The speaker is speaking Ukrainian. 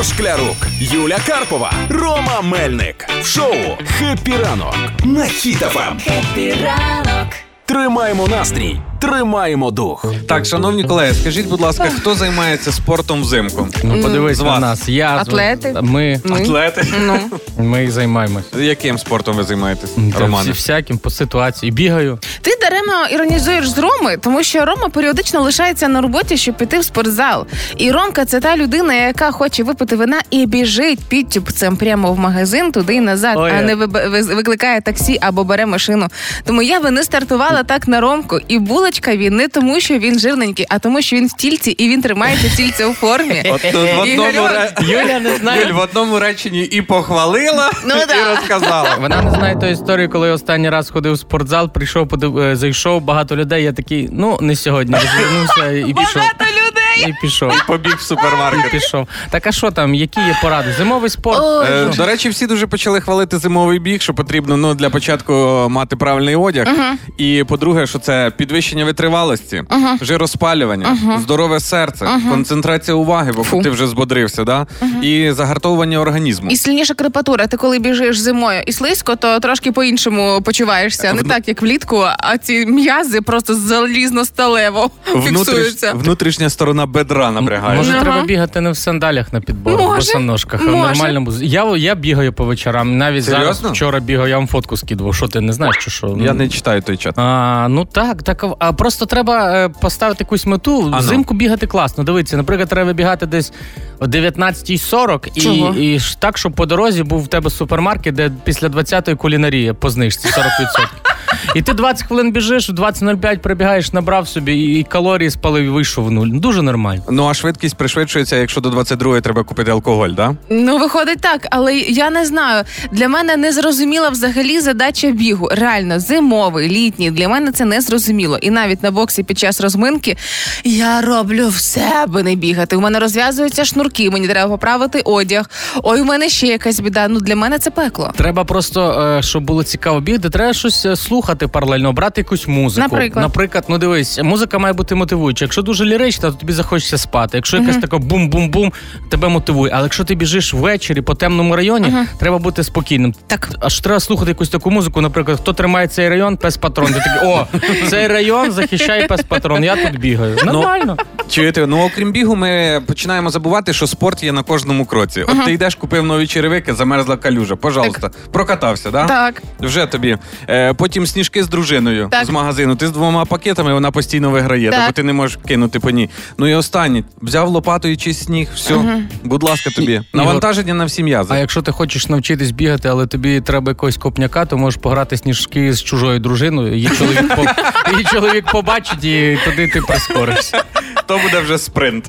Ігор Шклярук, Юля Карпова, Рома Мельник. В шоу «Happy ранок» на Хіт FM. Тримаємо настрій, тримаємо дух. Так, шановні колеги, скажіть, будь ласка, хто займається спортом взимку? Ну, подивись З на вас. нас. Я, Атлети? Ми, Атлети? Ну, ми займаємось. Яким спортом ви займаєтесь, Та всі- всяким по ситуації. Бігаю. ти даремно іронізуєш з Роми, тому що Рома періодично лишається на роботі, щоб піти в спортзал. І Ромка це та людина, яка хоче випити вина і біжить підтюпцем прямо в магазин туди і назад, Ой, а я- не виб- виз- викликає таксі або бере машину. Тому я би не стартувала так на Ромку. І булочка він не тому, що він жирненький, а тому, що він в тільці і він тримається тільці у формі. От тут в одному, Ігорьок. ре- Юля не знає. Юль, в одному реченні і похвалила, Ну і да. розказала. Вона не знає ту історію, коли я останній раз ходив в спортзал, прийшов, подив... е, зайшов багато людей. Я такий, ну не сьогодні. Розвернувся і пішов. Багато людей. І пішов. Побіг в супермаркет. І пішов. Так а що там? Які є поради? Зимовий спорт? Е, до речі, всі дуже почали хвалити зимовий біг, що потрібно ну, для початку мати правильний одяг. І по-друге, що це підвищення витривалості, жироспалювання, здорове серце, концентрація уваги, бо Фу. ти вже збодрився, да? і загартовування організму. І сильніша крепатура. Ти коли біжиш зимою і слизько, то трошки по-іншому почуваєшся. Не Вну- так, як влітку, а ці м'язи просто залізно-сталево Внутріш... фіксуються. Внутрішня сторона бедра напрягає. Може, Ага. треба бігати не в сандалях на підборах, в Може. босоножках, а в нормальному. Я, я бігаю по вечорам. Навіть зараз вчора бігав, я вам фотку скидував. Що ти не знаєш, чи що? Я не читаю той чат. А, ну так, так. А просто треба е, поставити якусь мету. ну. Взимку бігати класно. Дивіться, наприклад, треба бігати десь о 19.40 і, і так, щоб по дорозі був в тебе супермаркет, де після 20-ї кулінарія по знижці 40%. І ти 20 хвилин біжиш, в 20.05 прибігаєш, набрав собі і калорії спалив і вийшов в нуль. Дуже нормально. Ну а швидкість пришвидшується, якщо до 22-ї треба купити алкоголь, да? Ну, виходить так, але я не знаю. Для мене не зрозуміла взагалі задача бігу. Реально, зимовий, літній. Для мене це не зрозуміло. І навіть на боксі під час розминки я роблю все, аби не бігати. У мене розв'язуються шнурки, мені треба поправити одяг. Ой, у мене ще якась біда. Ну для мене це пекло. Треба просто, е, щоб було цікаво бігти, треба щось е, слухати паралельно, брати якусь музику. Наприклад? Наприклад, ну дивись, музика має бути мотивуюча. Якщо дуже лірична, то тобі захочеться спати. Якщо якась така бум-бум-бум, тебе мотивує. Але якщо ти біжиш ввечері по темному районі, треба бути спокійним. Так. Аж треба слухати якусь таку музику. Наприклад, хто тримає цей район, пес патрон. Ти такий, о, цей район захищає пес патрон. Я тут бігаю. Нормально. Чуєте, ну окрім бігу, ми починаємо забувати, що спорт є на кожному кроці. От ти йдеш, купив нові черевики, замерзла калюжа. Пожалуйста, прокатався, да? Так. Вже тобі. Е, потім сніжки з дружиною Так. з магазину. Ти з двома пакетами, вона постійно виграє, Так. бо ти не можеш кинути по ній. Ну і останнє. Взяв лопату і чисть сніг. Все, будь ласка, тобі. Навантаження на всі м'язи. А якщо ти хочеш навчитись бігати, але тобі треба якогось копняка, то можеш пограти сніжки з чужою дружиною. Її чоловік по її чоловік побачить, і туди ти прискоришся. То буде вже спринт.